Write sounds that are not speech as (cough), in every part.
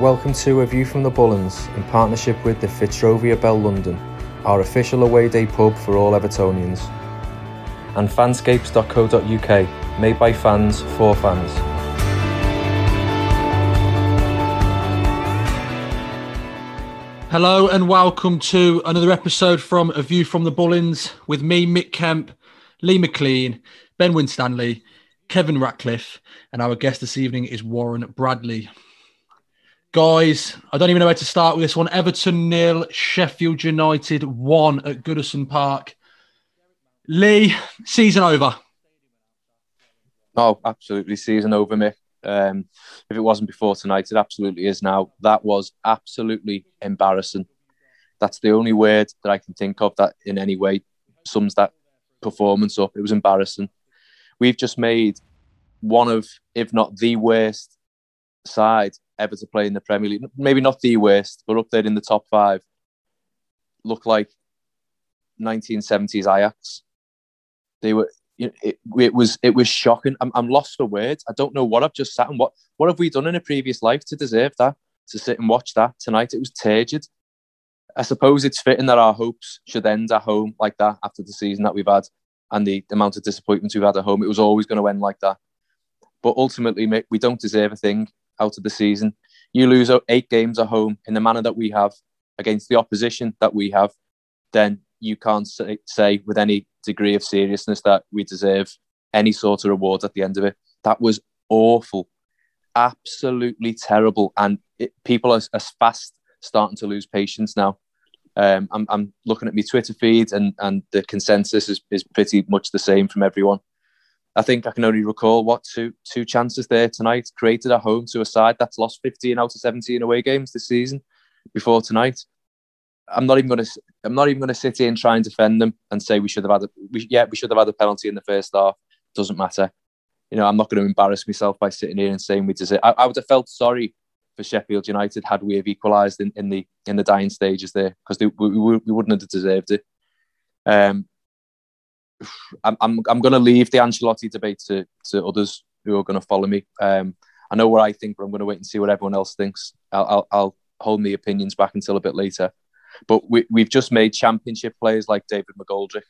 Welcome to A View from the Bullens in partnership with the Fitzrovia Bell London, our official away day pub for all Evertonians. And fanscapes.co.uk, made by fans for fans. Hello and welcome to another episode from A View from the Bullens with me, Mick Kemp, Lee McLean, Ben Winstanley, Kevin Ratcliffe, and our guest this evening is Warren Bradley. Guys, I don't even know where to start with this one. Everton nil, Sheffield United one at Goodison Park. Lee, season over. Oh, absolutely, season over, Mick. Um, if it wasn't before tonight, it absolutely is now. That was absolutely embarrassing. That's the only word that I can think of that in any way sums that performance up. It was embarrassing. We've just made one of, if not the worst side ever to play in the Premier League. Maybe not the worst, but up there in the top five. Look like 1970s Ajax. They were it, it was it was shocking. I'm, I'm lost for words. I don't know what I've just sat and what what have we done in a previous life to deserve that? To sit and watch that tonight. It was turgid. I suppose it's fitting that our hopes should end at home like that after the season that we've had and the amount of disappointments we've had at home. It was always going to end like that. But ultimately, we don't deserve a thing out of the season. You lose eight games at home in the manner that we have against the opposition that we have, then you can't say, say with any degree of seriousness that we deserve any sort of reward at the end of it. That was awful, absolutely terrible, and it, people are, are fast starting to lose patience now. Um, I'm, I'm, looking at my Twitter feed, and, and the consensus is, is pretty much the same from everyone. I think I can only recall what two two chances there tonight created at home to a side that's lost 15 out of 17 away games this season before tonight. I'm not even going to. I'm not even going to sit here and try and defend them and say we should have had. A, we, yeah, we should have had a penalty in the first half. Doesn't matter. You know, I'm not going to embarrass myself by sitting here and saying we deserve. I, I would have felt sorry for Sheffield United had we have equalised in, in the in the dying stages there because we, we, we wouldn't have deserved it. Um, I'm I'm, I'm going to leave the Ancelotti debate to to others who are going to follow me. Um, I know what I think, but I'm going to wait and see what everyone else thinks. I'll, I'll, I'll hold my opinions back until a bit later. But we, we've just made championship players like David McGoldrick,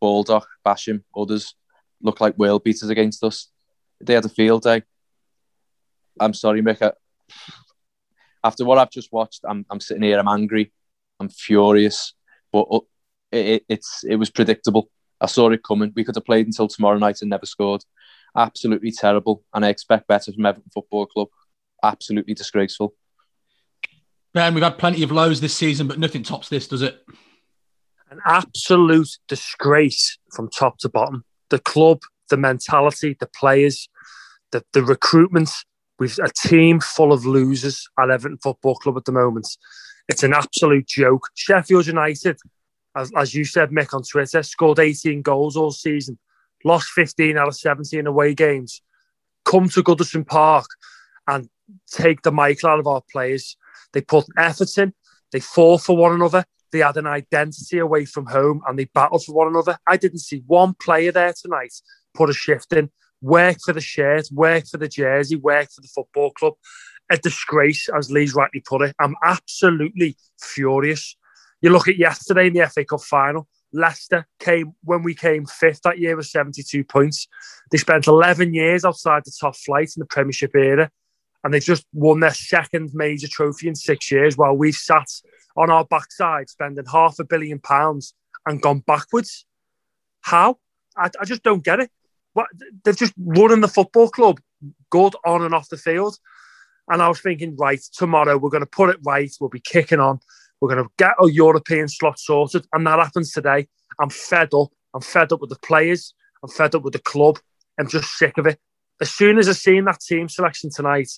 Baldock, Basham, others look like world beaters against us. They had a field day. I'm sorry, Mick. After what I've just watched, I'm, I'm sitting here, I'm angry, I'm furious, but uh, it, it, it's it was predictable. I saw it coming. We could have played until tomorrow night and never scored. Absolutely terrible. And I expect better from Everton Football Club. Absolutely disgraceful. Ben, we've had plenty of lows this season, but nothing tops this, does it? An absolute disgrace from top to bottom. The club, the mentality, the players, the, the recruitment, We've a team full of losers at Everton Football Club at the moment. It's an absolute joke. Sheffield United, as, as you said, Mick on Twitter, scored 18 goals all season, lost 15 out of 17 away games. Come to Goodison Park and take the Michael out of our players. They put effort in, they fought for one another, they had an identity away from home and they battled for one another. I didn't see one player there tonight put a shift in, work for the shirt, work for the jersey, work for the football club. A disgrace, as Lee's rightly put it. I'm absolutely furious. You look at yesterday in the FA Cup final, Leicester came when we came fifth that year with 72 points. They spent 11 years outside the top flight in the Premiership era, and they've just won their second major trophy in six years while we've sat on our backside spending half a billion pounds and gone backwards. How? I, I just don't get it. What they've just running the football club good on and off the field. And I was thinking, right, tomorrow we're going to put it right. We'll be kicking on. We're going to get a European slot sorted. And that happens today. I'm fed up. I'm fed up with the players. I'm fed up with the club. I'm just sick of it. As soon as I seen that team selection tonight,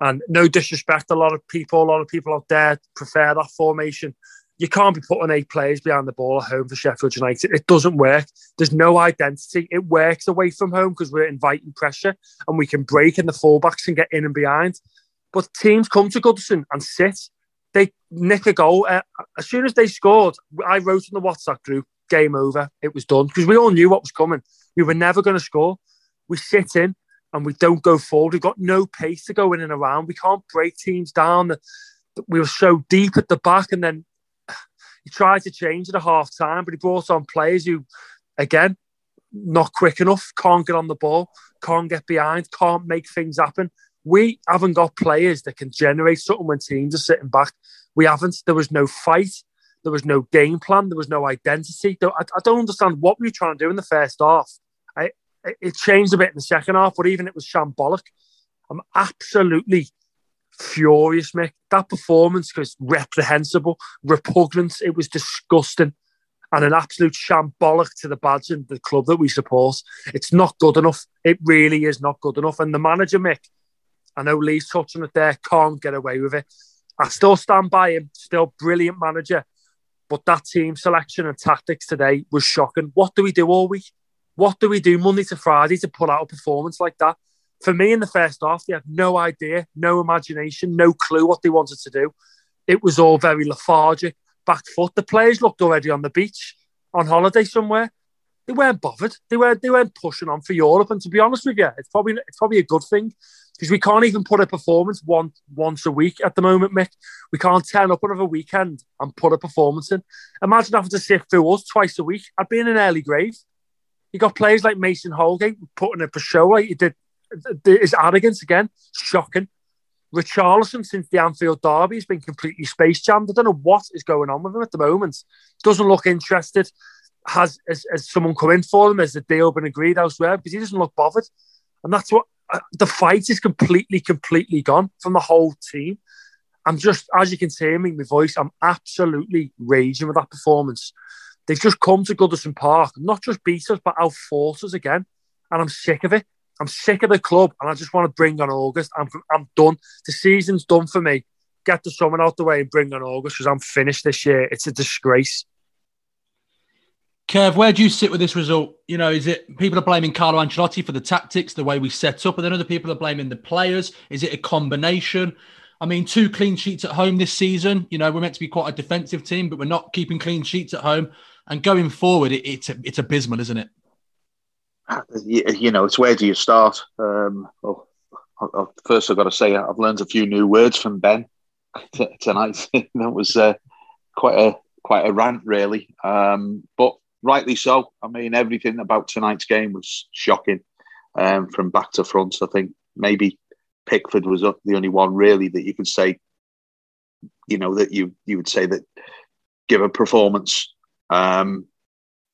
and no disrespect, a lot of people, a lot of people out there prefer that formation. You can't be putting eight players behind the ball at home for Sheffield United. It doesn't work. There's no identity. It works away from home because we're inviting pressure and we can break in the fullbacks and get in and behind. But teams come to Goodison and sit. They nick a goal. Uh, as soon as they scored, I wrote in the WhatsApp group, game over. It was done because we all knew what was coming. We were never going to score. We sit in and we don't go forward. We've got no pace to go in and around. We can't break teams down. We were so deep at the back, and then he tried to change at a half time, but he brought on players who, again, not quick enough, can't get on the ball, can't get behind, can't make things happen. We haven't got players that can generate something when teams are sitting back. We haven't. There was no fight. There was no game plan. There was no identity. I, don't understand what we were trying to do in the first half. It changed a bit in the second half, but even it was shambolic. I'm absolutely furious, Mick. That performance was reprehensible, repugnant. It was disgusting and an absolute shambolic to the badge and the club that we support. It's not good enough. It really is not good enough. And the manager, Mick, I know Lee's touching it there, can't get away with it. I still stand by him, still brilliant manager. But that team selection and tactics today was shocking. What do we do all week? What do we do Monday to Friday to pull out a performance like that? For me, in the first half, they had no idea, no imagination, no clue what they wanted to do. It was all very lethargic, back foot. The players looked already on the beach, on holiday somewhere. They weren't bothered. They weren't. They weren't pushing on for Europe. And to be honest with you, it's probably it's probably a good thing because we can't even put a performance one once a week at the moment, Mick. We can't turn up another weekend and put a performance in. Imagine having to sit through us twice a week. I'd be in an early grave. You got players like Mason Holgate putting up a show like he did. His arrogance again, shocking. Richarlison, since the Anfield derby, has been completely space jammed. I don't know what is going on with him at the moment. Doesn't look interested. Has, has someone come in for him? Has the deal been agreed elsewhere? Because he doesn't look bothered. And that's what Uh, the fight is completely, completely gone from the whole team. I'm just, as you can hear me, my voice, I'm absolutely raging with that performance. They've just come to Goodison Park, not just beat us, but outfought us again. And I'm sick of it. I'm sick of the club, and I just want to bring on August. I'm, I'm done. The season's done for me. Get the summer out the way and bring on August because I'm finished this year. It's a disgrace. Kev, where do you sit with this result? You know, is it people are blaming Carlo Ancelotti for the tactics, the way we set up, and then other people are blaming the players? Is it a combination? I mean, two clean sheets at home this season. You know, we're meant to be quite a defensive team, but we're not keeping clean sheets at home. And going forward, it, it's it's abysmal, isn't it? You know, it's where do you start? Um, well, first, I've got to say I've learned a few new words from Ben (laughs) tonight. (laughs) that was uh, quite a quite a rant, really, um, but rightly so. I mean, everything about tonight's game was shocking um, from back to front. I think maybe Pickford was the only one really that you could say, you know, that you you would say that give a performance um,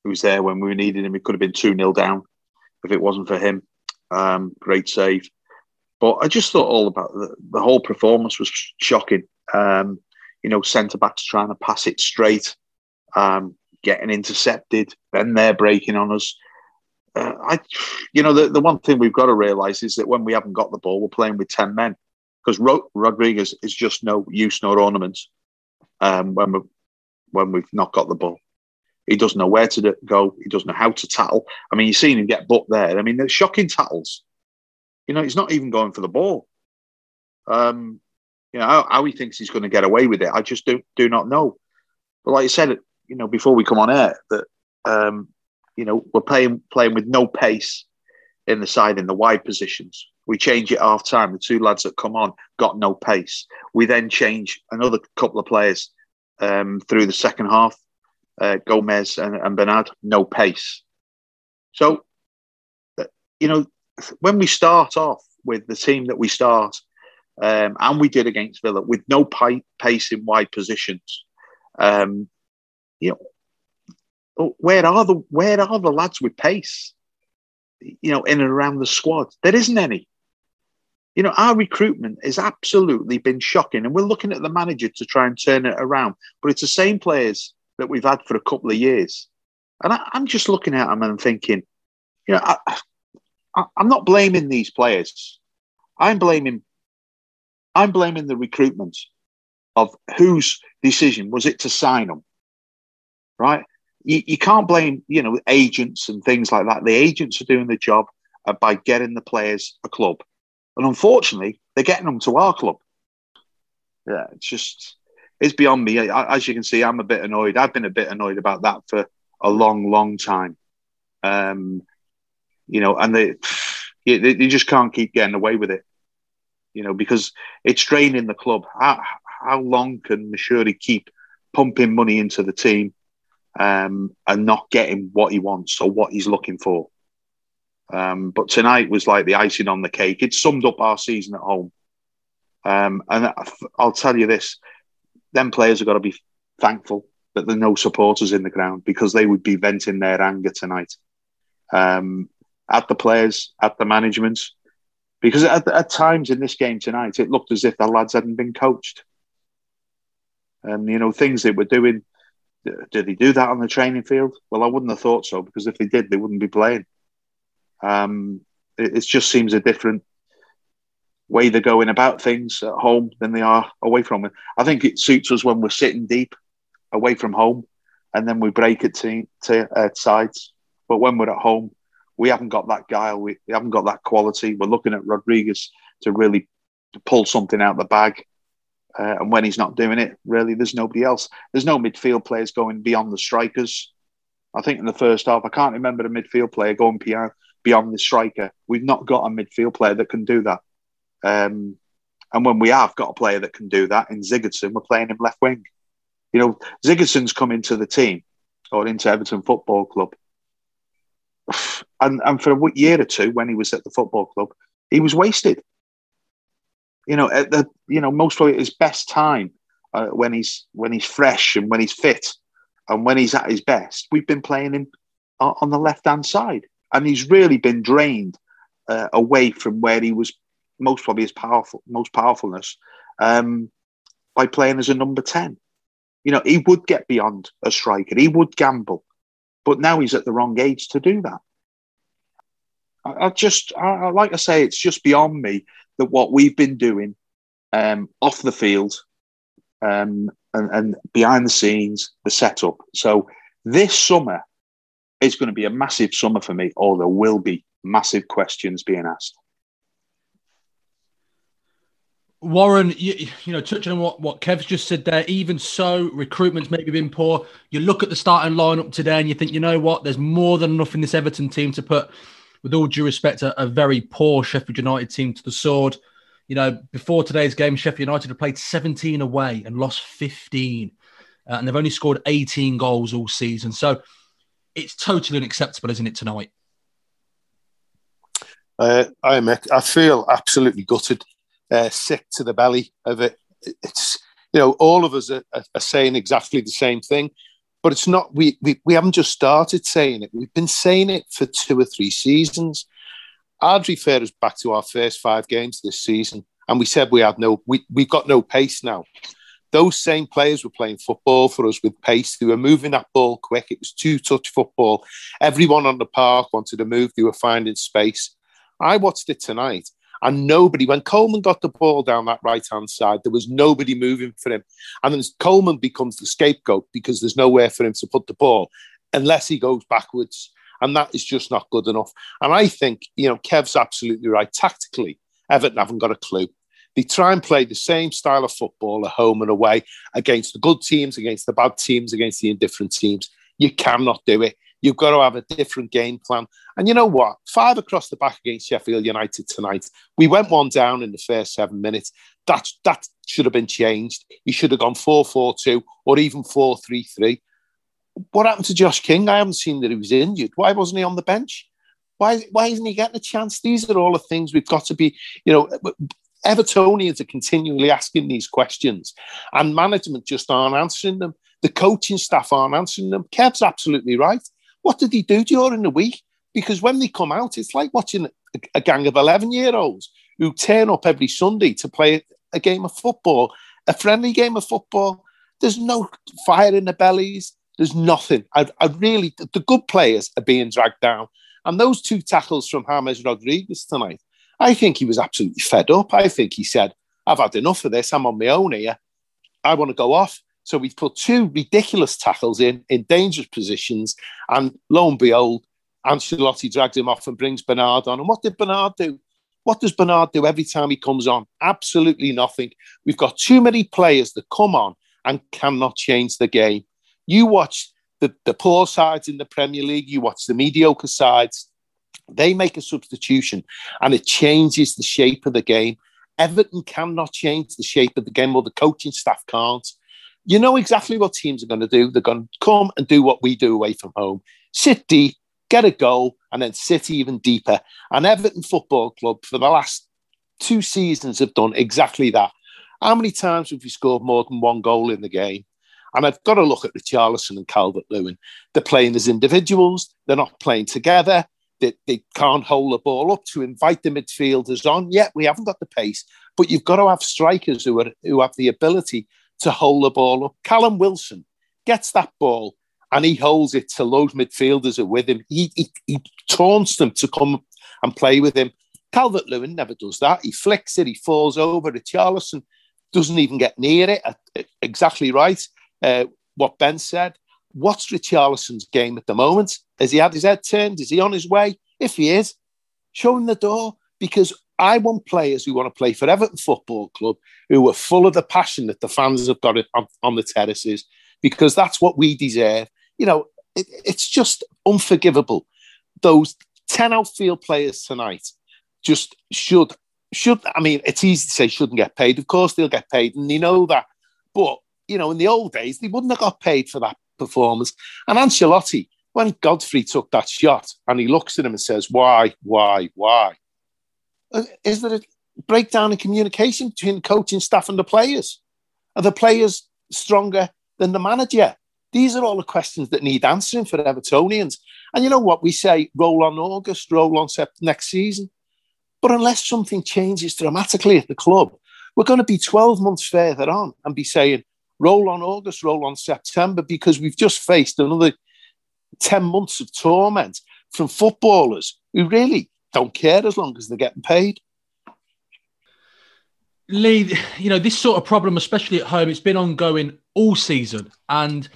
who was there when we needed him. It could have been 2 0 down if it wasn't for him. Um, great save. But I just thought all about the, the whole performance was shocking. Um, you know, centre backs trying to pass it straight, um, getting intercepted, then they're breaking on us. Uh, I, you know, the, the one thing we've got to realise is that when we haven't got the ball, we're playing with 10 men because Ro- Rodriguez is just no use nor ornament um, when, we when we've not got the ball. He doesn't know where to go. He doesn't know how to tackle. I mean, you've seen him get booked there. I mean, they're shocking tackles. You know, he's not even going for the ball. Um, you know, how, how he thinks he's going to get away with it, I just do, do not know. But like I said, you know, before we come on air, that um, you know we're playing playing with no pace in the side in the wide positions. We change it half time. The two lads that come on got no pace. We then change another couple of players um, through the second half. Uh, Gomez and, and Bernard, no pace. So, uh, you know, when we start off with the team that we start, um, and we did against Villa with no pace in wide positions, um, you know, where are the where are the lads with pace? You know, in and around the squad, there isn't any. You know, our recruitment has absolutely been shocking, and we're looking at the manager to try and turn it around. But it's the same players that we've had for a couple of years, and I, am just looking at them and thinking, you know, I, I, I'm not blaming these players. I'm blaming, I'm blaming the recruitment of whose decision was it to sign them, right? You, you can't blame, you know, agents and things like that. The agents are doing the job by getting the players a club, and unfortunately, they're getting them to our club. Yeah, it's just it's beyond me. As you can see, I'm a bit annoyed. I've been a bit annoyed about that for a long, long time. Um, you know, and they, (sighs) they, they just can't keep getting away with it. You know, because it's draining the club. How, how long can Moshiri keep pumping money into the team um, and not getting what he wants or what he's looking for? Um, but tonight was like the icing on the cake. It summed up our season at home. Um, and I'll tell you this: them players have got to be thankful that there are no supporters in the ground because they would be venting their anger tonight um, at the players, at the management. Because at, at times in this game tonight, it looked as if the lads hadn't been coached. And, you know, things they were doing, did they do that on the training field? Well, I wouldn't have thought so because if they did, they wouldn't be playing. Um, it, it just seems a different way they're going about things at home than they are away from it. I think it suits us when we're sitting deep away from home and then we break it to, to uh, sides. But when we're at home, we haven't got that guile. We, we haven't got that quality. We're looking at Rodriguez to really pull something out of the bag. Uh, and when he's not doing it, really, there's nobody else. There's no midfield players going beyond the strikers. I think in the first half, I can't remember a midfield player going beyond, the striker. We've not got a midfield player that can do that. Um, and when we have got a player that can do that in Sigurdsson, we're playing him left wing. You know, Sigurdsson's come into the team or into Everton Football Club. (sighs) And, and for a year or two, when he was at the football club, he was wasted. You know, at the you know most probably his best time uh, when he's when he's fresh and when he's fit and when he's at his best, we've been playing him on the left hand side, and he's really been drained uh, away from where he was most probably his powerful most powerfulness um, by playing as a number 10 you know he would get beyond a striker. He would gamble. But now he's at the wrong age to do that i, I just I, like i say it's just beyond me that what we've been doing um, off the field um, and, and behind the scenes the setup. So this summer is going to be a massive summer for me or there will be massive questions being asked. Warren, you, you, know, touching on what, what Kev's just said there, even so, recruitment's maybe been poor. You look at the starting lineup today and you think, you know what, there's more than enough in this Everton team to put, with all due respect, a, a very poor Sheffield United team to the sword. You know, before today's game, Sheffield United have played 17 away and lost 15, uh, and they've only scored 18 goals all season. So it's totally unacceptable, isn't it, tonight? Uh, I, I feel absolutely gutted uh, sick to the belly of it. It's you know all of us are, are, saying exactly the same thing, but it's not. We, we we haven't just started saying it. We've been saying it for two or three seasons. I'd refer us back to our first five games this season, and we said we had no. We we've got no pace now. those same players were playing football for us with pace. They were moving that ball quick. It was two touch football. Everyone on the park wanted to move. They were finding space. I watched it tonight and nobody, when Coleman got the ball down that right hand side, there was nobody moving for him. And then Coleman becomes the scapegoat because there's nowhere for him to put the ball unless he goes backwards. And that is just not good enough. And I think, you know, Kev's absolutely right. Tactically, Everton haven't got a clue. They try and play the same style of football at home and away against the good teams, against the bad teams, against the indifferent teams. You cannot do it. You've got to have a different game plan. And you know what? Five across the back against Sheffield United tonight. We went one down in the first seven minutes. That, that should have been changed. He should have gone 4 4 2 or even 4 3 3. What happened to Josh King? I haven't seen that he was injured. Why wasn't he on the bench? Why, why isn't he getting a chance? These are all the things we've got to be, you know, Evertonians are continually asking these questions, and management just aren't answering them. The coaching staff aren't answering them. Kev's absolutely right. What did he do during the week? Because when they come out, it's like watching a, gang of 11 year olds who turn up every Sunday to play a game of football, a friendly game of football. There's no fire in the bellies. There's nothing. I, I really, the good players are being dragged down. And those two tackles from James Rodriguez tonight, I think he was absolutely fed up. I think he said, I've had enough of this. I'm on my own here. I want to go off. So we've put two ridiculous tackles in, in dangerous positions. And lo and behold, Ancelotti drags him off and brings Bernard on. And what did Bernard do? What does Bernard do every time he comes on? Absolutely nothing. We've got too many players that come on and cannot change the game. You watch the, the poor sides in the Premier League, you watch the mediocre sides, they make a substitution and it changes the shape of the game. Everton cannot change the shape of the game, or the coaching staff can't. You know exactly what teams are going to do. They're going to come and do what we do away from home sit deep, get a goal, and then sit even deeper. And Everton Football Club, for the last two seasons, have done exactly that. How many times have we scored more than one goal in the game? And I've got to look at Richarlison and Calvert Lewin. They're playing as individuals, they're not playing together they, they can't hold the ball up to invite the midfielders on. Yet we haven't got the pace, but you've got to have strikers who are who have the ability to hold the ball up. Callum Wilson gets that ball and he holds it till those midfielders are with him. He, he, he taunts them to come and play with him. Calvert Lewin never does that. He flicks it, he falls over. Richarlison doesn't even get near it. Exactly right. Uh, what Ben said. What's Richarlison's game at the moment? Has he had his head turned? Is he on his way? If he is, show him the door because I want players who want to play for Everton Football Club who are full of the passion that the fans have got on, on the terraces because that's what we deserve. You know, it, it's just unforgivable. Those 10 outfield players tonight just should, should, I mean, it's easy to say shouldn't get paid. Of course, they'll get paid and they know that. But, you know, in the old days, they wouldn't have got paid for that performance. And Ancelotti, when Godfrey took that shot and he looks at him and says, Why, why, why? Uh, is there a breakdown in communication between coaching staff and the players? Are the players stronger than the manager? These are all the questions that need answering for Evertonians. And you know what? We say roll on August, roll on September next season. But unless something changes dramatically at the club, we're going to be 12 months further on and be saying, roll on August, roll on September, because we've just faced another 10 months of torment from footballers who really don't care as long as they're getting paid. Lee, you know, this sort of problem, especially at home, it's been ongoing all season. And,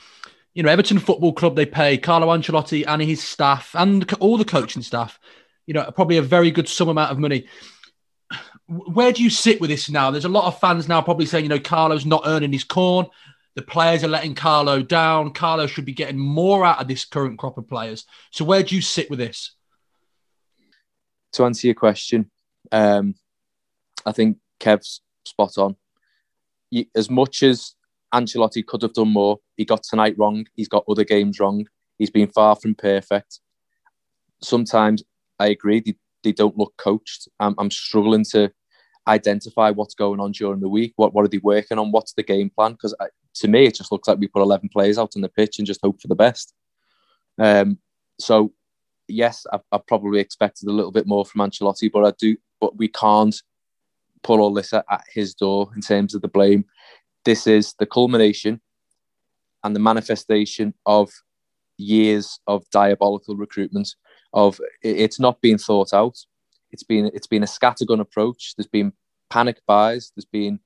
you know, Everton Football Club, they pay Carlo Ancelotti and his staff and all the coaching staff, you know, probably a very good sum amount of money where do you sit with this now? There's a lot of fans now probably saying, you know, Carlo's not earning his corn. The players are letting Carlo down. Carlo should be getting more out of this current crop of players. So where do you sit with this? To answer your question, um, I think Kev's spot on. As much as Ancelotti could have done more, he got tonight wrong. He's got other games wrong. He's been far from perfect. Sometimes I agree they don't look coached. I'm, I'm struggling to identify what's going on during the week. What what are they working on? What's the game plan? Because to me, it just looks like we put eleven players out on the pitch and just hope for the best. Um, so yes, I, I probably expected a little bit more from Ancelotti, but I do. But we can't put all this at, at his door in terms of the blame. this is the culmination and the manifestation of years of diabolical recruitment. Of it's not being thought out. It's been it's been a scattergun approach. There's been panic buys. There's been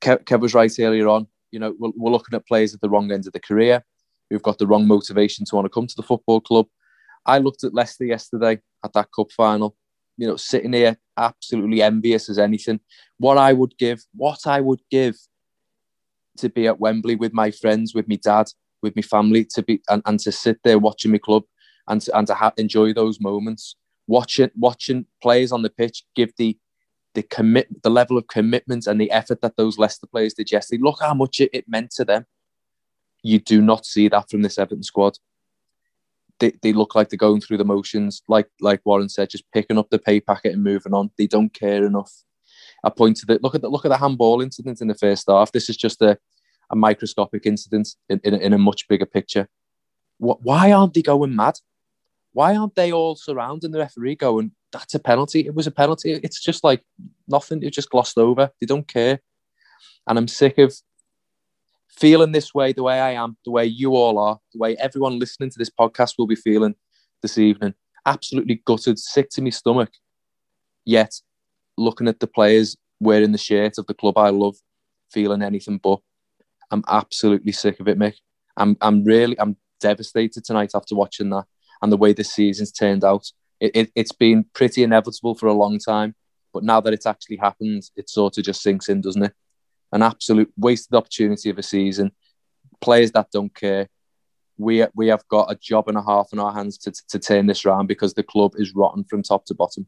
Kev, Kev was right earlier on. You know, we're, we're looking at players at the wrong end of the career who've got the wrong motivation to want to come to the football club. I looked at Leicester yesterday at that cup final. You know, sitting here absolutely envious as anything. What I would give, what I would give to be at Wembley with my friends, with my dad, with my family, to be and, and to sit there watching my club and to, and to ha- enjoy those moments. Watching watching players on the pitch give the the commit the level of commitment and the effort that those Leicester players did yesterday. Look how much it, it meant to them. You do not see that from this Everton squad. They, they look like they're going through the motions, like like Warren said, just picking up the pay packet and moving on. They don't care enough. I pointed it. look at the look at the handball incident in the first half. This is just a, a microscopic incident in, in, in a much bigger picture. What, why aren't they going mad? Why aren't they all surrounding the referee going, that's a penalty? It was a penalty. It's just like nothing. It just glossed over. They don't care. And I'm sick of feeling this way, the way I am, the way you all are, the way everyone listening to this podcast will be feeling this evening. Absolutely gutted, sick to my stomach. Yet, looking at the players wearing the shirt of the club I love, feeling anything but. I'm absolutely sick of it, Mick. I'm, I'm really, I'm devastated tonight after watching that and the way this season's turned out. It, it, it's been pretty inevitable for a long time, but now that it's actually happened, it sort of just sinks in, doesn't it? An absolute wasted opportunity of a season. Players that don't care. We we have got a job and a half in our hands to, to turn this round because the club is rotten from top to bottom.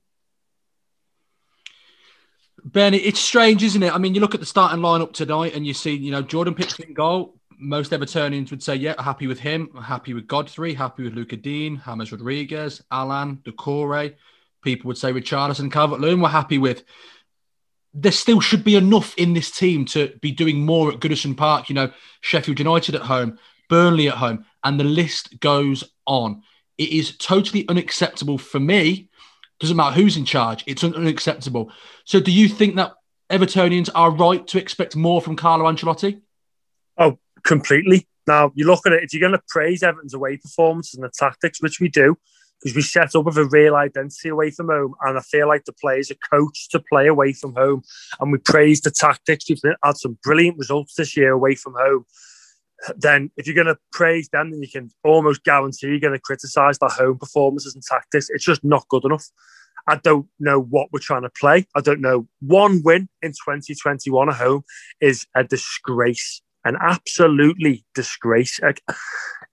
Ben, it's strange, isn't it? I mean, you look at the starting lineup tonight and you see, you know, Jordan Pickford goal, most Evertonians would say, yeah, happy with him, happy with Godfrey, happy with Luca Digne, James Rodriguez, Allan, Doucouré. People would say Richarlison, Calvert Lewin we're happy with. There still should be enough in this team to be doing more at Goodison Park. You know, Sheffield United at home, Burnley at home, and the list goes on. It is totally unacceptable for me. Doesn't matter who's in charge, it's unacceptable. So, do you think that Evertonians are right to expect more from Carlo Ancelotti? Oh, completely. Now, you look at it, if you're going to praise Everton's away performance and the tactics, which we do, because we set up with a real identity away from home, and I feel like the players are coached to play away from home, and we praise the tactics. We've had some brilliant results this year away from home. Then, if you're going to praise them, then you can almost guarantee you're going to criticise the home performances and tactics. It's just not good enough. I don't know what we're trying to play. I don't know. One win in 2021 at home is a disgrace an absolutely disgrace. Like,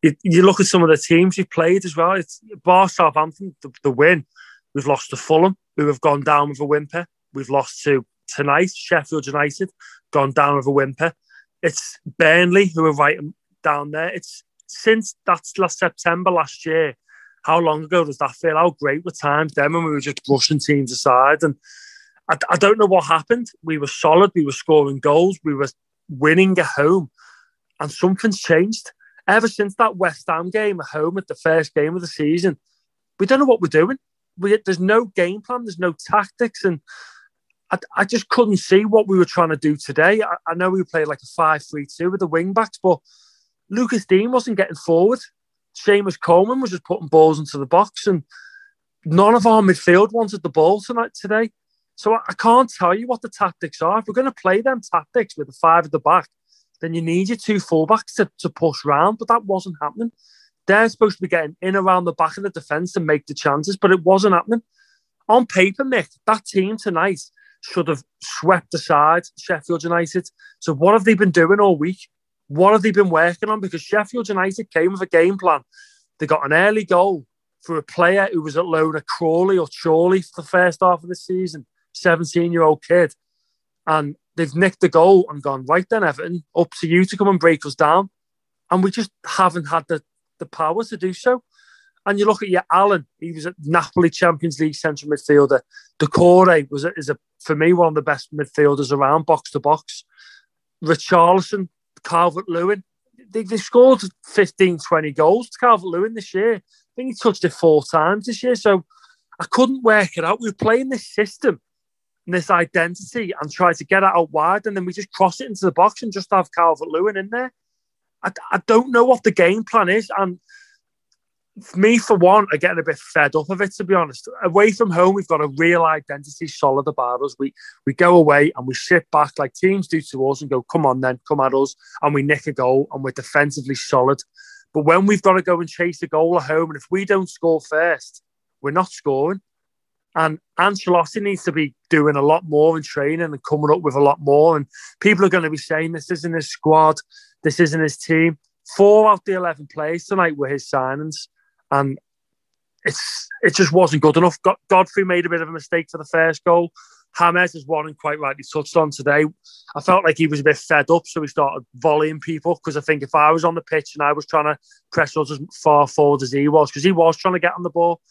you look at some of the teams you've played as well. It's Bar Southampton, the, the win. We've lost to Fulham, who have gone down with a whimper. We've lost to tonight Sheffield United, gone down with a whimper. It's Burnley who are right down there. It's since that's last September last year. How long ago does that feel? How great were times then when we were just brushing teams aside? And I, I don't know what happened. We were solid. We were scoring goals. We were winning at home, and something's changed. Ever since that West Ham game at home at the first game of the season, we don't know what we're doing. We, there's no game plan, there's no tactics, and I, I just couldn't see what we were trying to do today. I, I know we played like a 5 3 2 with the wing backs, but Lucas Digne wasn't getting forward. Seamus Coleman was just putting balls into the box, and none of our midfield wanted the ball tonight today. So I can't tell you what the tactics are. If we're going to play them tactics with the five at the back, then you need your two fullbacks to, to push round. But that wasn't happening. They're supposed to be getting in around the back of the defence to make the chances, but it wasn't happening. On paper, Mick, that team tonight should have swept aside Sheffield United. So what have they been doing all week? What have they been working on? Because Sheffield United came with a game plan. They got an early goal for a player who was at loan at Crawley or Chorley for the first half of the season. 17 year old kid. And they've nicked the goal and gone, right then, Everton, up to you to come and break us down. And we just haven't had the, the power to do so. And you look at your Allan, he was a Napoli Champions League central midfielder. Doucouré was a, is a for me one of the best midfielders around, box to box. Richarlison, Calvert Lewin, they, they scored 15, 20 goals to Calvert Lewin this year. I think he touched it four times this year. So I couldn't work it out. We were playing this system this identity and try to get it out wide, and then we just cross it into the box and just have Calvert Lewin in there. I, I don't know what the game plan is, and me for one are getting a bit fed up of it. To be honest, away from home, we've got a real identity solid about us. We we go away and we sit back like teams do to us and go, "Come on, then, come at us," and we nick a goal and we're defensively solid. But when we've got to go and chase a goal at home, and if we don't score first, we're not scoring. And Ancelotti needs to be doing a lot more in training and coming up with a lot more. And people are going to be saying this isn't his squad, this isn't his team. Four out of the eleven players tonight were his signings, and it's it just wasn't good enough. Godfrey made a bit of a mistake for the first goal. James, as Warren quite rightly touched on today, I felt like he was a bit fed up, so he started volleying people. Because I think if I was on the pitch and I was trying to press us as far forward as he was, because he was trying to get on the ball,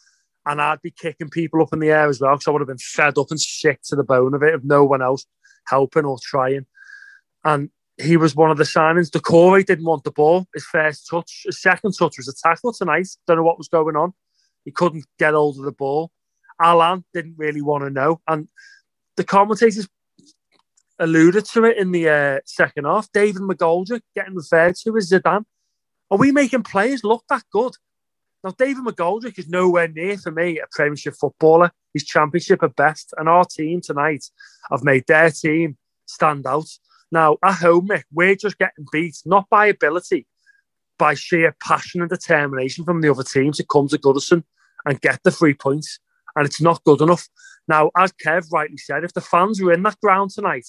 and I'd be kicking people up in the air as well, because I would have been fed up and sick to the bone of it, of no one else helping or trying. And he was one of the signings. Doucouré didn't want the ball. His first touch, his second touch was a tackle tonight. Don't know what was going on. He couldn't get hold of the ball. Allan didn't really want to know. And the commentators alluded to it in the uh, second half. David McGoldrick getting referred to as Zidane. Are we making players look that good? Now, David McGoldrick is nowhere near for me a Premiership footballer. He's Championship at best. And our team tonight have made their team stand out. Now, at home, Mick, we're just getting beat, not by ability, by sheer passion and determination from the other team to come to Goodison and get the three points. And it's not good enough. Now, as Kev rightly said, if the fans were in that ground tonight,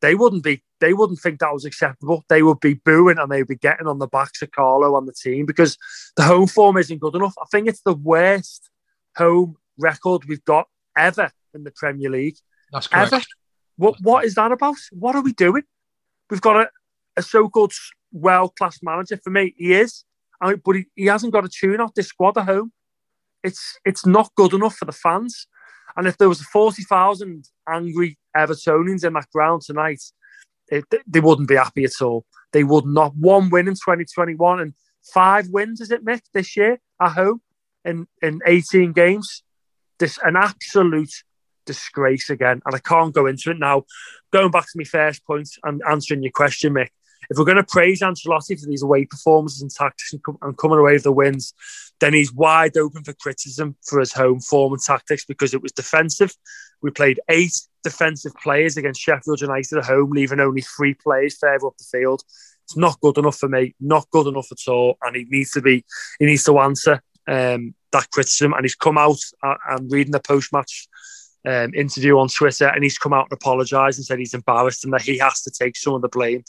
they wouldn't be they wouldn't think that was acceptable. They would be booing and they'd be getting on the backs of Carlo and the team because the home form isn't good enough. I think it's the worst home record we've got ever in the Premier League. That's correct. Ever. What what is that about? What are we doing? We've got a, a so-called world-class manager. For me, he is, but he, he hasn't got a tune out this squad at home. It's it's not good enough for the fans. And if there was 40,000 angry Evertonians in that ground tonight, it, they wouldn't be happy at all. They would not. One win in 2021 and five wins, is it, Mick, this year at home in, in 18 games. This an absolute disgrace again. And I can't go into it now. Going back to my first point and answering your question, Mick, if we're going to praise Ancelotti for these away performances and tactics and, and, coming away with the wins, then he's wide open for criticism for his home form and tactics because it was defensive. We played eight defensive players against Sheffield United at home, leaving only three players further up the field. It's not good enough for me, not good enough at all. And he needs to be, he needs to answer um, that criticism. And he's come out, uh, I'm reading the post match um, interview on Twitter, and he's come out and apologised and said he's embarrassed and that he has to take some of the blame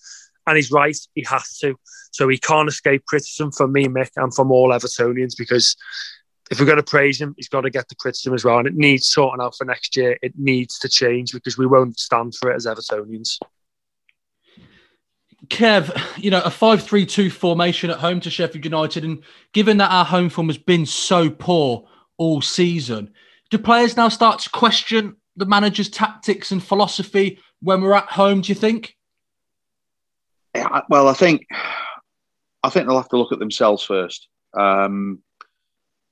and he's right. He has to. So he can't escape criticism from me, Mick, and from all Evertonians because if we're going to praise him, he's got to get the criticism as well. And it needs sorting out for next year. It needs to change because we won't stand for it as Evertonians. Kev, you know, a 5 3 2 formation at home to Sheffield United. And given that our home form has been so poor all season, do players now start to question the manager's tactics and philosophy when we're at home, do you think? Well, I think I think they'll have to look at themselves first. Um,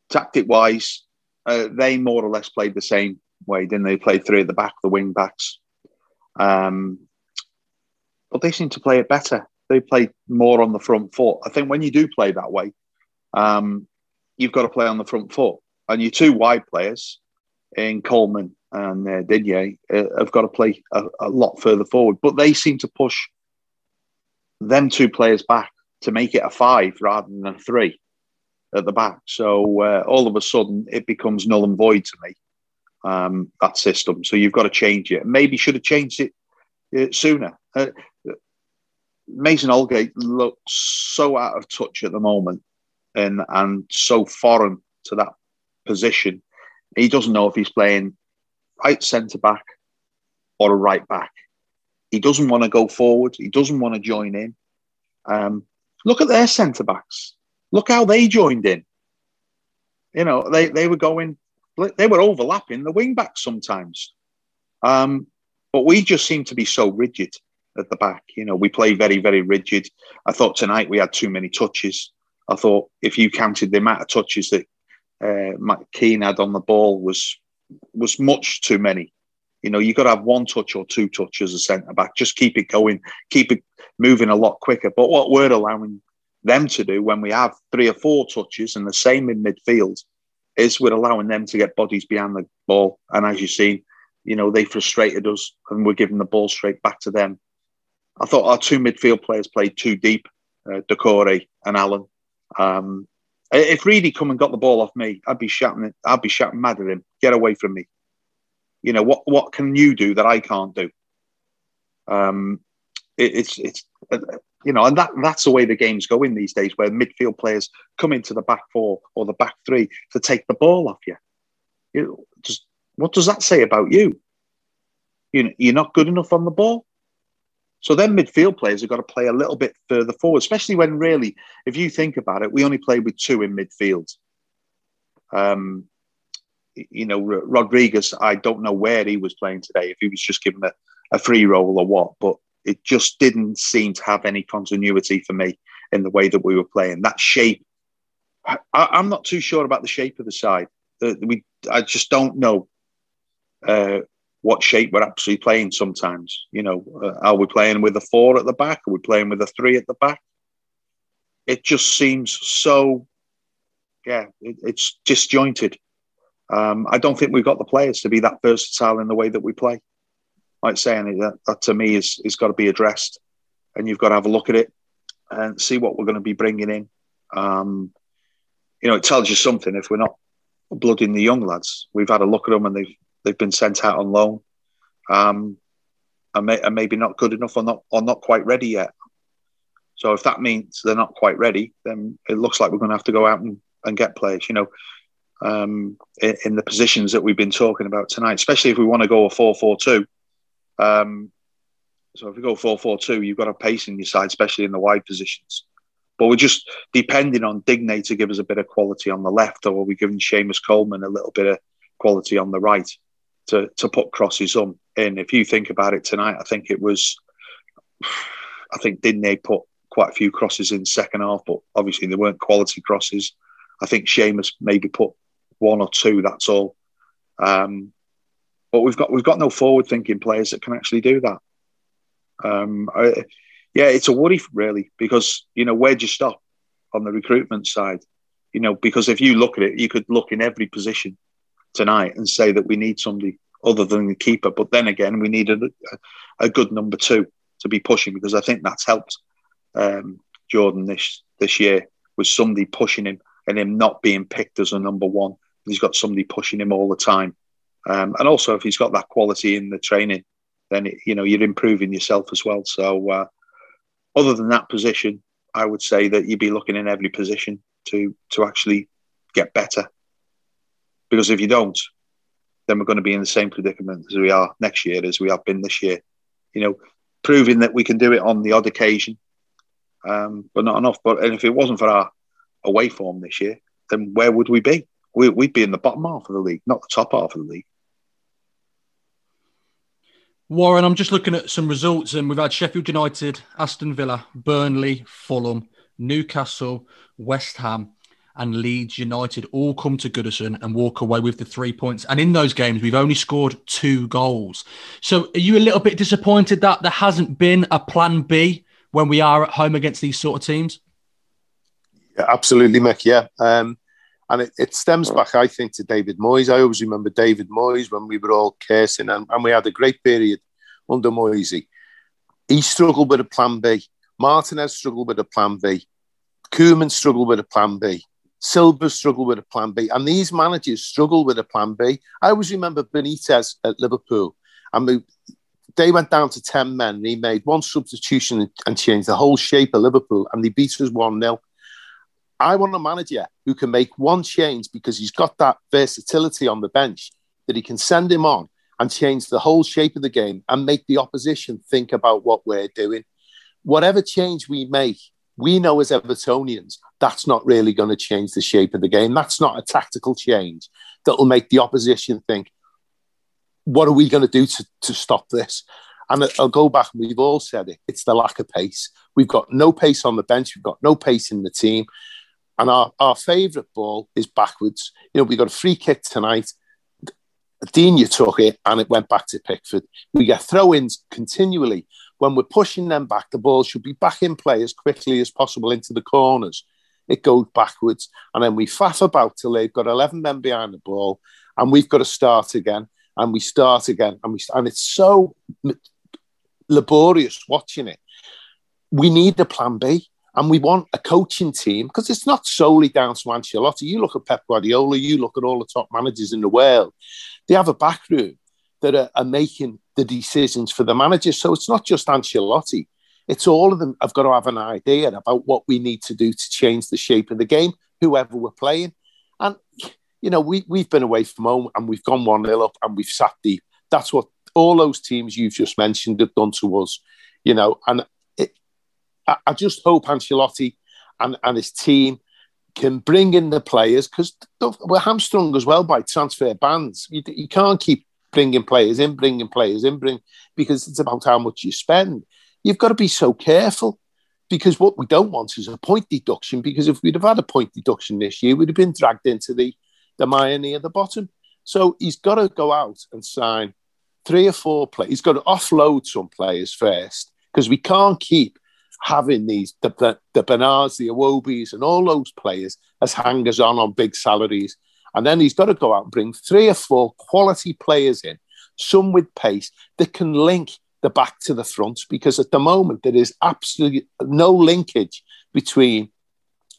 tactic wise, uh, they more or less played the same way, didn't they? Played three at the back, the wing backs. Um, but they seem to play it better. They play more on the front foot. I think when you do play that way, um, you've got to play on the front foot. And your two wide players in Coleman and uh, Digne uh, have got to play a, a lot further forward. But they seem to push them two players back to make it a five rather than a three at the back. So uh, all of a sudden, it becomes null and void to me. Um, that system. So you've got to change it. Maybe should have changed it uh, sooner. Uh, Mason Holgate looks so out of touch at the moment, and and so foreign to that position. He doesn't know if he's playing right centre back or a right back. He doesn't want to go forward. He doesn't want to join in. Um, look at their centre backs. Look how they joined in. You know, they, they were going, they were overlapping the wing backs sometimes. Um, but we just seem to be so rigid at the back. You know, we play very, very rigid. I thought tonight we had too many touches. I thought if you counted the amount of touches that uh, Keane had on the ball was was much too many You know, you got to have one touch or two touches as a centre back. Just keep it going, keep it moving a lot quicker. But what we're allowing them to do when we have three or four touches and the same in midfield is we're allowing them to get bodies behind the ball. And as you've seen, you know, they frustrated us and we're giving the ball straight back to them. I thought our two midfield players played too deep, uh, Doucouré and Allan. Um, if Reidy come and got the ball off me, I'd be shouting, I'd be shouting mad at him. Get away from me. You know what? What can you do that I can't do? Um, it, it's it's uh, you know, and that that's the way the game's going these days, where midfield players come into the back four or the back three to take the ball off you. You just what does that say about you? You know, you're not good enough on the ball. So then midfield players have got to play a little bit further forward, especially when really, if you think about it, we only play with two in midfield. Um, you know, Rodriguez, I don't know where he was playing today, if he was just given a, a free role or what, but it just didn't seem to have any continuity for me in the way that we were playing. That shape, I, am not too sure about the shape of the side. Uh, we, I just don't know uh, what shape we're actually playing. Sometimes, you know, uh, are we playing with a four at the back? Are we playing with a three at the back? It just seems so, yeah, it, it's disjointed. Um, I don't think we've got the players to be that versatile in the way that we play like saying that, that to me is is got to be addressed, and you've got to have a look at it and see what we're going to be bringing in. Um, you know, it tells you something if we're not blooding the young lads. We've had a look at them and they've they've been sent out on loan, um, and, may, and maybe not good enough or not or not quite ready yet. So if that means they're not quite ready, then it looks like we're going to have to go out and, and get players. You know, um, in, the positions that we've been talking about tonight, especially if we want to go a four-four-two. Um, so if you go 4 4 2, you've got a pace in your side, especially in the wide positions. But we're just depending on Digne to give us a bit of quality on the left, or are we giving Seamus Coleman a little bit of quality on the right to, to put crosses on in? If you think about it tonight, I think it was, I think Digne put quite a few crosses in second half, but obviously they weren't quality crosses. I think Seamus maybe put one or two, that's all. Um, but we've got we've got no forward thinking players that can actually do that. Um, I, yeah, it's a worry really because you know where do you stop on the recruitment side? You know, because if you look at it, you could look in every position tonight and say that we need somebody other than the keeper. But then again, we need a, a good number two to be pushing because I think that's helped um, Jordan this this year with somebody pushing him and him not being picked as a number one. He's got somebody pushing him all the time. Um, and also, if he's got that quality in the training, then it, you know you're improving yourself as well. So, uh, other than that position, I would say that you'd be looking in every position to to actually get better. Because if you don't, then we're going to be in the same predicament as we are next year as we have been this year. You know, proving that we can do it on the odd occasion, um, but not enough. But and if it wasn't for our away form this year, then where would we be? We, would be in the bottom half of the league, not the top half of the league. Warren, I'm just looking at some results, and we've had Sheffield United, Aston Villa, Burnley, Fulham, Newcastle, West Ham, and Leeds United all come to Goodison and walk away with the three points. And in those games, we've only scored two goals. So, are you a little bit disappointed that there hasn't been a plan B when we are at home against these sort of teams? Yeah, absolutely, Mick. Yeah. Um, and it, it, stems back, I think, to David Moyes. I always remember David Moyes when we were all cursing, and, and we had a great period under Moyesy. He struggled with a plan B. Martinez struggled with a plan B. Koeman struggled with a plan B. Silva struggled with a plan B. And these managers struggle with a plan B. I always remember Benitez at Liverpool. And we, they went down to 10 men and he made one substitution and changed the whole shape of Liverpool and they beat us 1 0. I want a manager who can make one change because he's got that versatility on the bench that he can send him on and change the whole shape of the game and make the opposition think about what we're doing. Whatever change we make, we know as Evertonians that's not really going to change the shape of the game. That's not a tactical change that will make the opposition think, what are we going to do to, to stop this? And I'll go back, we've all said it it's the lack of pace. We've got no pace on the bench, we've got no pace in the team. And our, our favourite ball is backwards. You know, we got a free kick tonight. Digne took it and it went back to Pickford. We get throw ins continually. When we're pushing them back, the ball should be back in play as quickly as possible into the corners. It goes backwards. And then we faff about till they've got 11 men behind the ball and we've got to start again. And we start again. And, we, and it's so laborious watching it. We need a plan B and we want a coaching team because it's not solely down to Ancelotti. You look at Pep Guardiola, you look at all the top managers in the world, they have a backroom that are, are making the decisions for the managers. So it's not just Ancelotti. It's all of them have got to have an idea about what we need to do to change the shape of the game, whoever we're playing. And, you know, we, we've been away from home and we've gone 1 0 up and we've sat deep. That's what all those teams you've just mentioned have done to us, you know. And I, I just hope Ancelotti and, and his team can bring in the players because we're hamstrung as well by transfer bans. You, you can't keep bringing players in, bringing players in, bring because it's about how much you spend. You've got to be so careful because what we don't want is a point deduction. Because if we'd have had a point deduction this year, we'd have been dragged into the the mire near the bottom. So he's got to go out and sign three or four players. He's got to offload some players first because we can't keep having these the the, the Bernards, the Iwobis, and all those players as hangers on on big salaries. And then he's got to go out and bring three or four quality players in, some with pace that can link the back to the front. Because at the moment there is absolutely no linkage between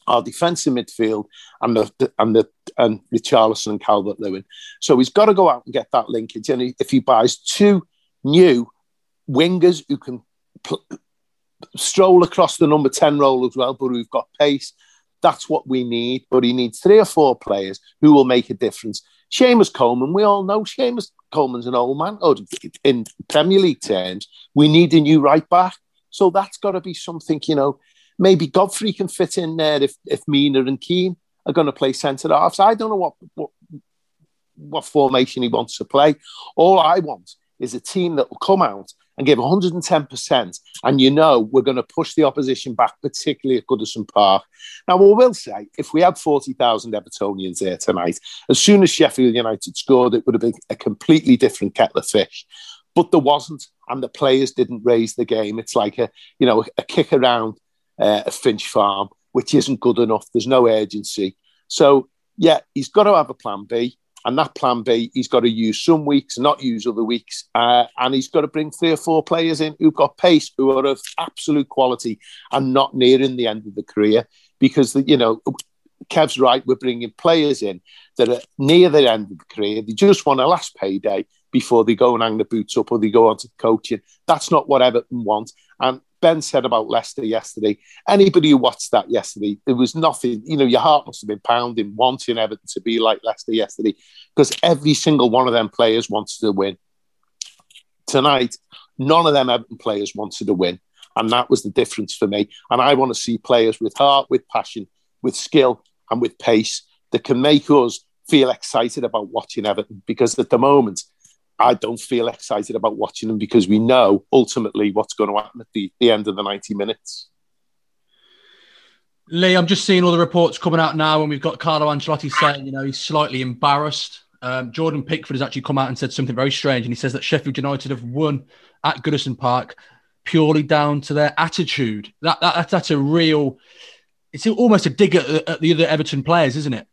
our defensive midfield and the, and the and Richarlison and Calvert Lewin. So he's got to go out and get that linkage. And if he buys two new wingers who can pl- stroll across the number 10 role as well, but we've got pace. That's what we need. But he needs three or four players who will make a difference. Seamus Coleman, we all know Seamus Coleman's an old man. Oh, in Premier League terms, we need a new right back. So that's got to be something, you know. Maybe Godfrey can fit in there if, if Mina and Keane are going to play centre halves. I don't know what, what what formation he wants to play. All I want is a team that will come out and give 110%, and you know we're going to push the opposition back, particularly at Goodison Park. Now, we will say, if we had 40,000 Evertonians there tonight, as soon as Sheffield United scored, it would have been a completely different kettle of fish. But there wasn't, and the players didn't raise the game. It's like a, you know, a kick around uh, a Finch farm, which isn't good enough. There's no urgency. So, yeah, he's got to have a plan B. And that plan B, he's got to use some weeks, not use other weeks. Uh, and he's got to bring three or four players in who've got pace, who are of absolute quality and not nearing the end of the career. Because, the, you know, Kev's right, we're bringing players in that are near the end of the career. They just want a last payday before they go and hang the boots up or they go on to coaching. That's not what Everton want. And Ben said about Leicester yesterday. Anybody who watched that yesterday, there was nothing, you know, your heart must have been pounding, wanting Everton to be like Leicester yesterday, because every single one of them players wants to win. Tonight, none of them Everton players wanted to win. And that was the difference for me. And I want to see players with heart, with passion, with skill, and with pace that can make us feel excited about watching Everton. Because at the moment, I don't feel excited about watching them because we know ultimately what's going to happen at the, the end of the 90 minutes. Lee, I'm just seeing all the reports coming out now, and we've got Carlo Ancelotti saying, you know, he's slightly embarrassed. Um, Jordan Pickford has actually come out and said something very strange, and he says that Sheffield United have won at Goodison Park purely down to their attitude. That, that that's a real. It's almost a dig at, at the other Everton players, isn't it?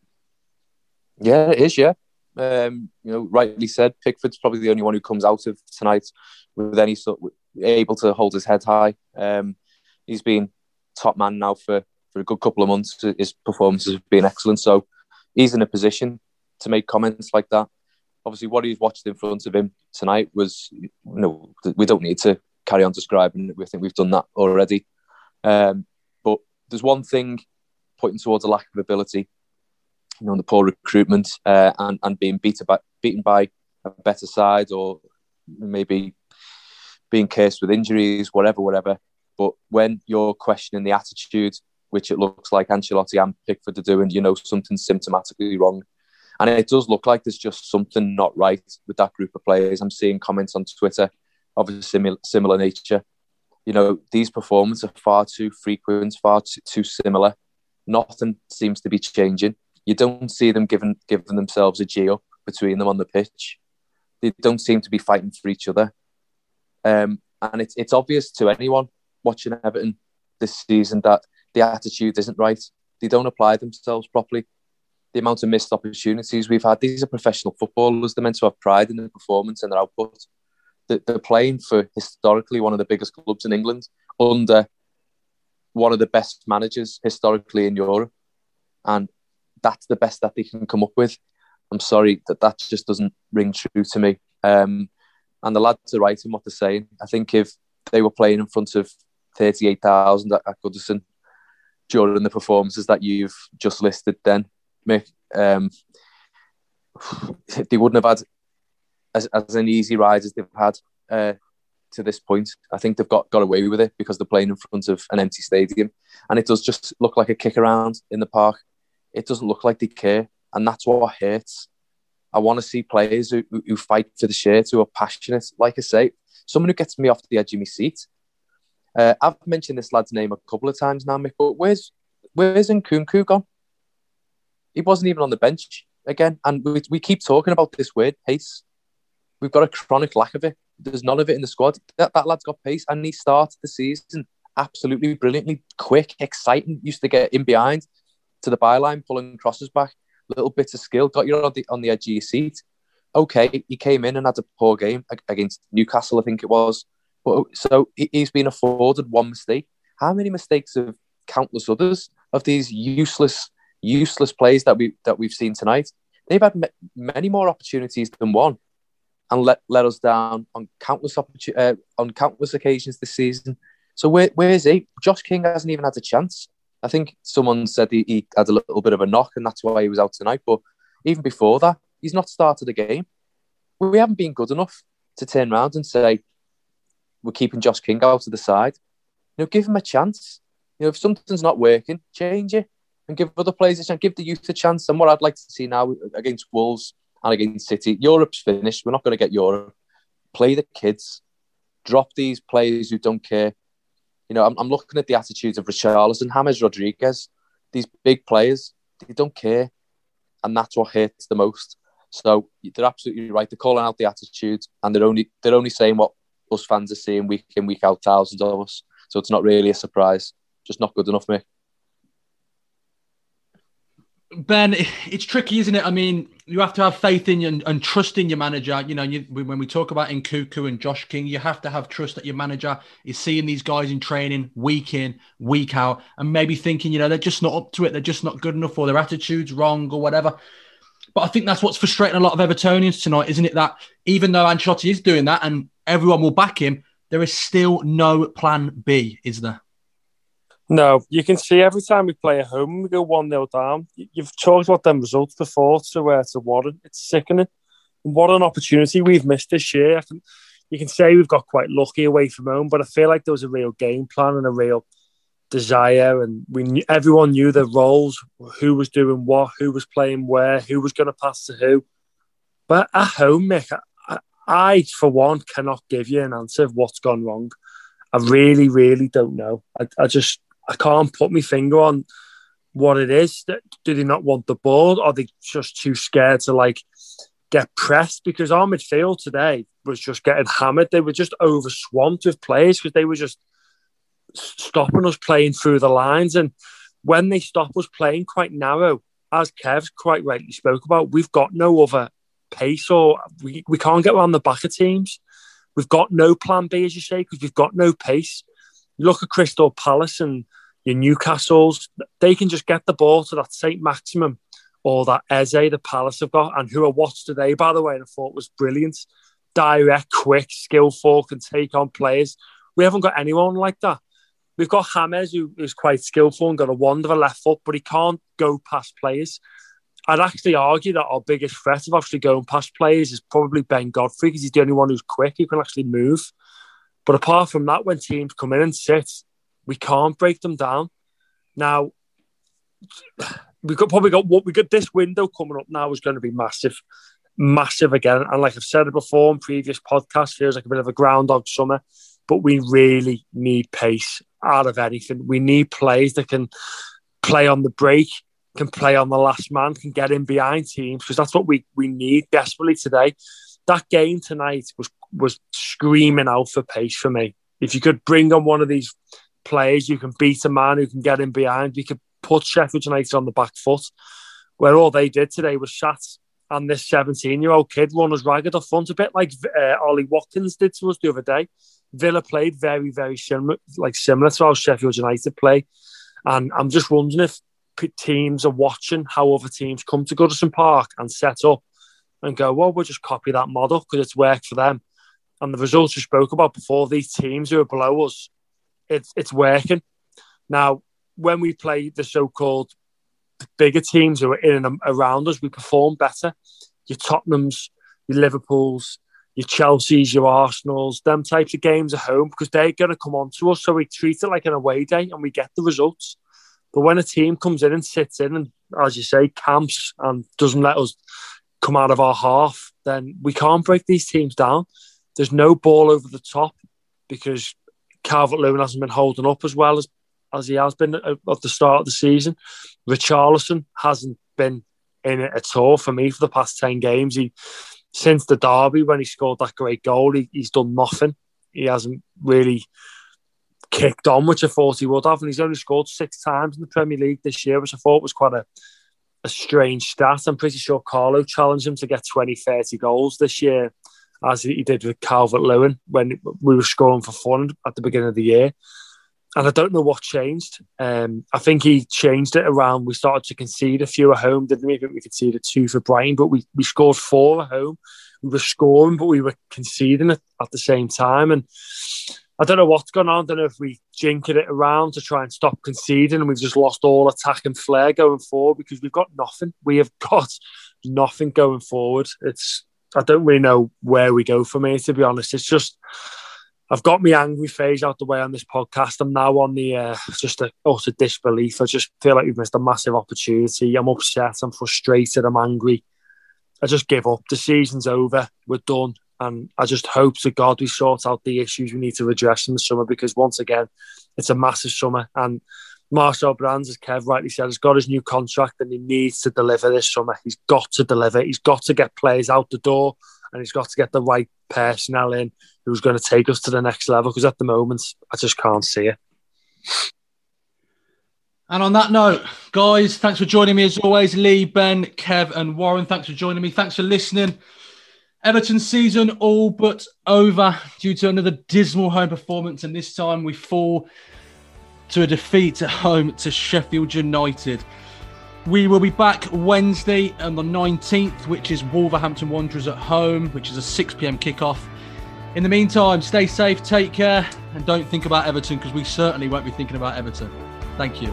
Yeah, it is. Yeah, um, you know, rightly said, Pickford's probably the only one who comes out of tonight with any sort, of, able to hold his head high. Um, he's been top man now for, for a good couple of months. His performances have been excellent, so he's in a position to make comments like that. Obviously, what he's watched in front of him tonight was, you know, we don't need to carry on describing. We think we've done that already. Um, but there's one thing pointing towards a lack of ability you know, the poor recruitment uh, and, and being beaten by, beaten by a better side or maybe being cursed with injuries, whatever, whatever. But when you're questioning the attitude, which it looks like Ancelotti and Pickford are doing, you know, something's symptomatically wrong. And it does look like there's just something not right with that group of players. I'm seeing comments on Twitter of a similar, similar nature. You know, these performances are far too frequent, far too, too similar. Nothing seems to be changing you don't see them giving giving themselves a G up between them on the pitch. They don't seem to be fighting for each other. Um, and it's it's obvious to anyone watching Everton this season that the attitude isn't right. They don't apply themselves properly. The amount of missed opportunities we've had. These are professional footballers. They're meant to have pride in their performance and their output. They're playing for historically one of the biggest clubs in England under one of the best managers historically in Europe, and that's the best that they can come up with. I'm sorry that that just doesn't ring true to me. Um, and the lads are right in what they're saying. I think if they were playing in front of 38,000 at, at Goodison during the performances that you've just listed, then Mick, um, they wouldn't have had as, as an easy ride as they've had uh, to this point. I think they've got, got away with it because they're playing in front of an empty stadium. And it does just look like a kick around in the park. It doesn't look like they care. And that's what hurts. I want to see players who, who fight for the shirt, who are passionate. Like I say, someone who gets me off the edge of my seat. Uh, I've mentioned this lad's name a couple of times now, Mick, but where's where's Nkounkou gone? He wasn't even on the bench again. And we, we keep talking about this weird pace. We've got a chronic lack of it. There's none of it in the squad. That, that lad's got pace, and he started the season absolutely brilliantly, quick, exciting. Used to get in behind to the byline, pulling crosses back. Little bits of skill, got you on the on the edge of your seat. Okay, he came in and had a poor game against Newcastle, I think it was. But so he's been afforded one mistake. How many mistakes of countless others of these useless, useless plays that we that we've seen tonight? They've had many more opportunities than one and let, let us down on countless uh, on countless occasions this season. So where where is he? Josh King hasn't even had a chance. I think someone said he, he, had a little bit of a knock and that's why he was out tonight. But even before that, he's not started a game. We haven't been good enough to turn around and say we're keeping Josh King out of the side. You know, give him a chance. You know, if something's not working, change it and give other players a chance. Give the youth a chance. And what I'd like to see now against Wolves and against City. Europe's finished. We're not going to get Europe. Play the kids. Drop these players who don't care. You know, I'm, I'm looking at the attitudes of Richarlison, James Rodriguez, these big players. They don't care, and that's what hurts the most. So they're absolutely right. They're calling out the attitude, and they're only they're only saying what us fans are seeing week in week out, thousands of us. So it's not really a surprise. Just not good enough, mate. Ben, it's tricky, isn't it? I mean, you have to have faith in and, and trust in your manager. You know, you, when we talk about Nkounkou and Josh King, you have to have trust that your manager is seeing these guys in training week in, week out, and maybe thinking, you know, they're just not up to it, they're just not good enough, or their attitude's wrong, or whatever. But I think that's what's frustrating a lot of Evertonians tonight, isn't it? That even though Ancelotti is doing that and everyone will back him, there is still no plan B, is there? No, you can see every time we play at home, we go 1 0 down. You've talked about them results before to, uh, to Warren. It's sickening. What an opportunity we've missed this year. Can, you can say we've got quite lucky away from home, but I feel like there was a real game plan and a real desire, and we knew, everyone knew their roles, who was doing what, who was playing where, who was going to pass to who. But at home, Mick, I, I, for one, cannot give you an answer of what's gone wrong. I really, really don't know. I, I just I can't put my finger on what it is. That, do they not want the ball? Are they just too scared to like get pressed? Because our midfield today was just getting hammered. They were just overswamped with players because they were just stopping us playing through the lines. And when they stop us playing quite narrow, as Kev's quite rightly spoke about, we've got no other pace or we, we can't get around the back of teams. We've got no plan B, as you say, because we've got no pace. Look at Crystal Palace and your Newcastles, they can just get the ball to that Saint-Maximin or that Eze the Palace have got, and who I watched today, by the way, and I thought was brilliant. Direct, quick, skillful, can take on players. We haven't got anyone like that. We've got James, who is quite skillful and got a wonder of a left foot, but he can't go past players. I'd actually argue that our biggest threat of actually going past players is probably Ben Godfrey because he's the only one who's quick, who can actually move. But apart from that, when teams come in and sit, we can't break them down. Now, we've got probably got what we got this window coming up now is going to be massive, massive again. And like I've said it before in previous podcasts, feels like a bit of a groundhog summer. But we really need pace out of anything. We need players that can play on the break, can play on the last man, can get in behind teams because that's what we we need desperately today. That game tonight was was screaming out for pace for me. If you could bring on one of these players, you can beat a man who can get in behind. We could put Sheffield United on the back foot, where all they did today was shat and this 17 year old kid run as ragged up front, a bit like uh, Ollie Watkins did to us the other day. Villa played very, very similar, like similar to how Sheffield United play. And I'm just wondering if teams are watching how other teams come to Goodison Park and set up and go, well, we'll just copy that model because it's worked for them. And the results we spoke about before, these teams who are below us, it's it's working. Now, when we play the so-called bigger teams who are in and around us, we perform better. Your Tottenhams, your Liverpools, your Chelseas, your Arsenals, them types of games at home because they're going to come on to us. So we treat it like an away day and we get the results. But when a team comes in and sits in and, as you say, camps and doesn't let us come out of our half, then we can't break these teams down. There's no ball over the top because Calvert Lewin hasn't been holding up as well as, as he has been at, at the start of the season. Richarlison hasn't been in it at all for me for the past 10 games. He since the derby when he scored that great goal, he, he's done nothing. He hasn't really kicked on, which I thought he would have, and he's only scored six times in the Premier League this year, which I thought was quite a, a strange stat. I'm pretty sure Carlo challenged him to get 20, 30 goals this year, as he did with Calvert Lewin when we were scoring for fun at the beginning of the year and I don't know what changed. Um, I think he changed it around. We started to concede a few at home, didn't we? I think we conceded two for Brian, but we, we scored four at home. We were scoring, but we were conceding it at the same time. And I don't know what's gone on. I don't know if we jinkered it around to try and stop conceding, and we've just lost all attack and flair going forward because we've got nothing. We have (laughs) got nothing going forward. It's I don't really know where we go from here. To be honest, it's just I've got my angry phase out the way on this podcast. I'm now on the uh, just a utter disbelief. I just feel like we've missed a massive opportunity. I'm upset. I'm frustrated. I'm angry. I just give up. The season's over. We're done. And I just hope to God we sort out the issues we need to address in the summer because once again, it's a massive summer. And Marcel Brands, as Kev rightly said, has got his new contract and he needs to deliver this summer. He's got to deliver. He's got to get players out the door and he's got to get the right personnel in who's going to take us to the next level because at the moment I just can't see it. And on that note, guys, thanks for joining me as always. Lee, Ben, Kev, and Warren, thanks for joining me. Thanks for listening. Everton season all but over due to another dismal home performance, and this time we fall to a defeat at home to Sheffield United. We will be back Wednesday on the 19th, which is Wolverhampton Wanderers at home, which is a 6 pm kickoff. In the meantime, stay safe, take care, and don't think about Everton because we certainly won't be thinking about Everton. Thank you.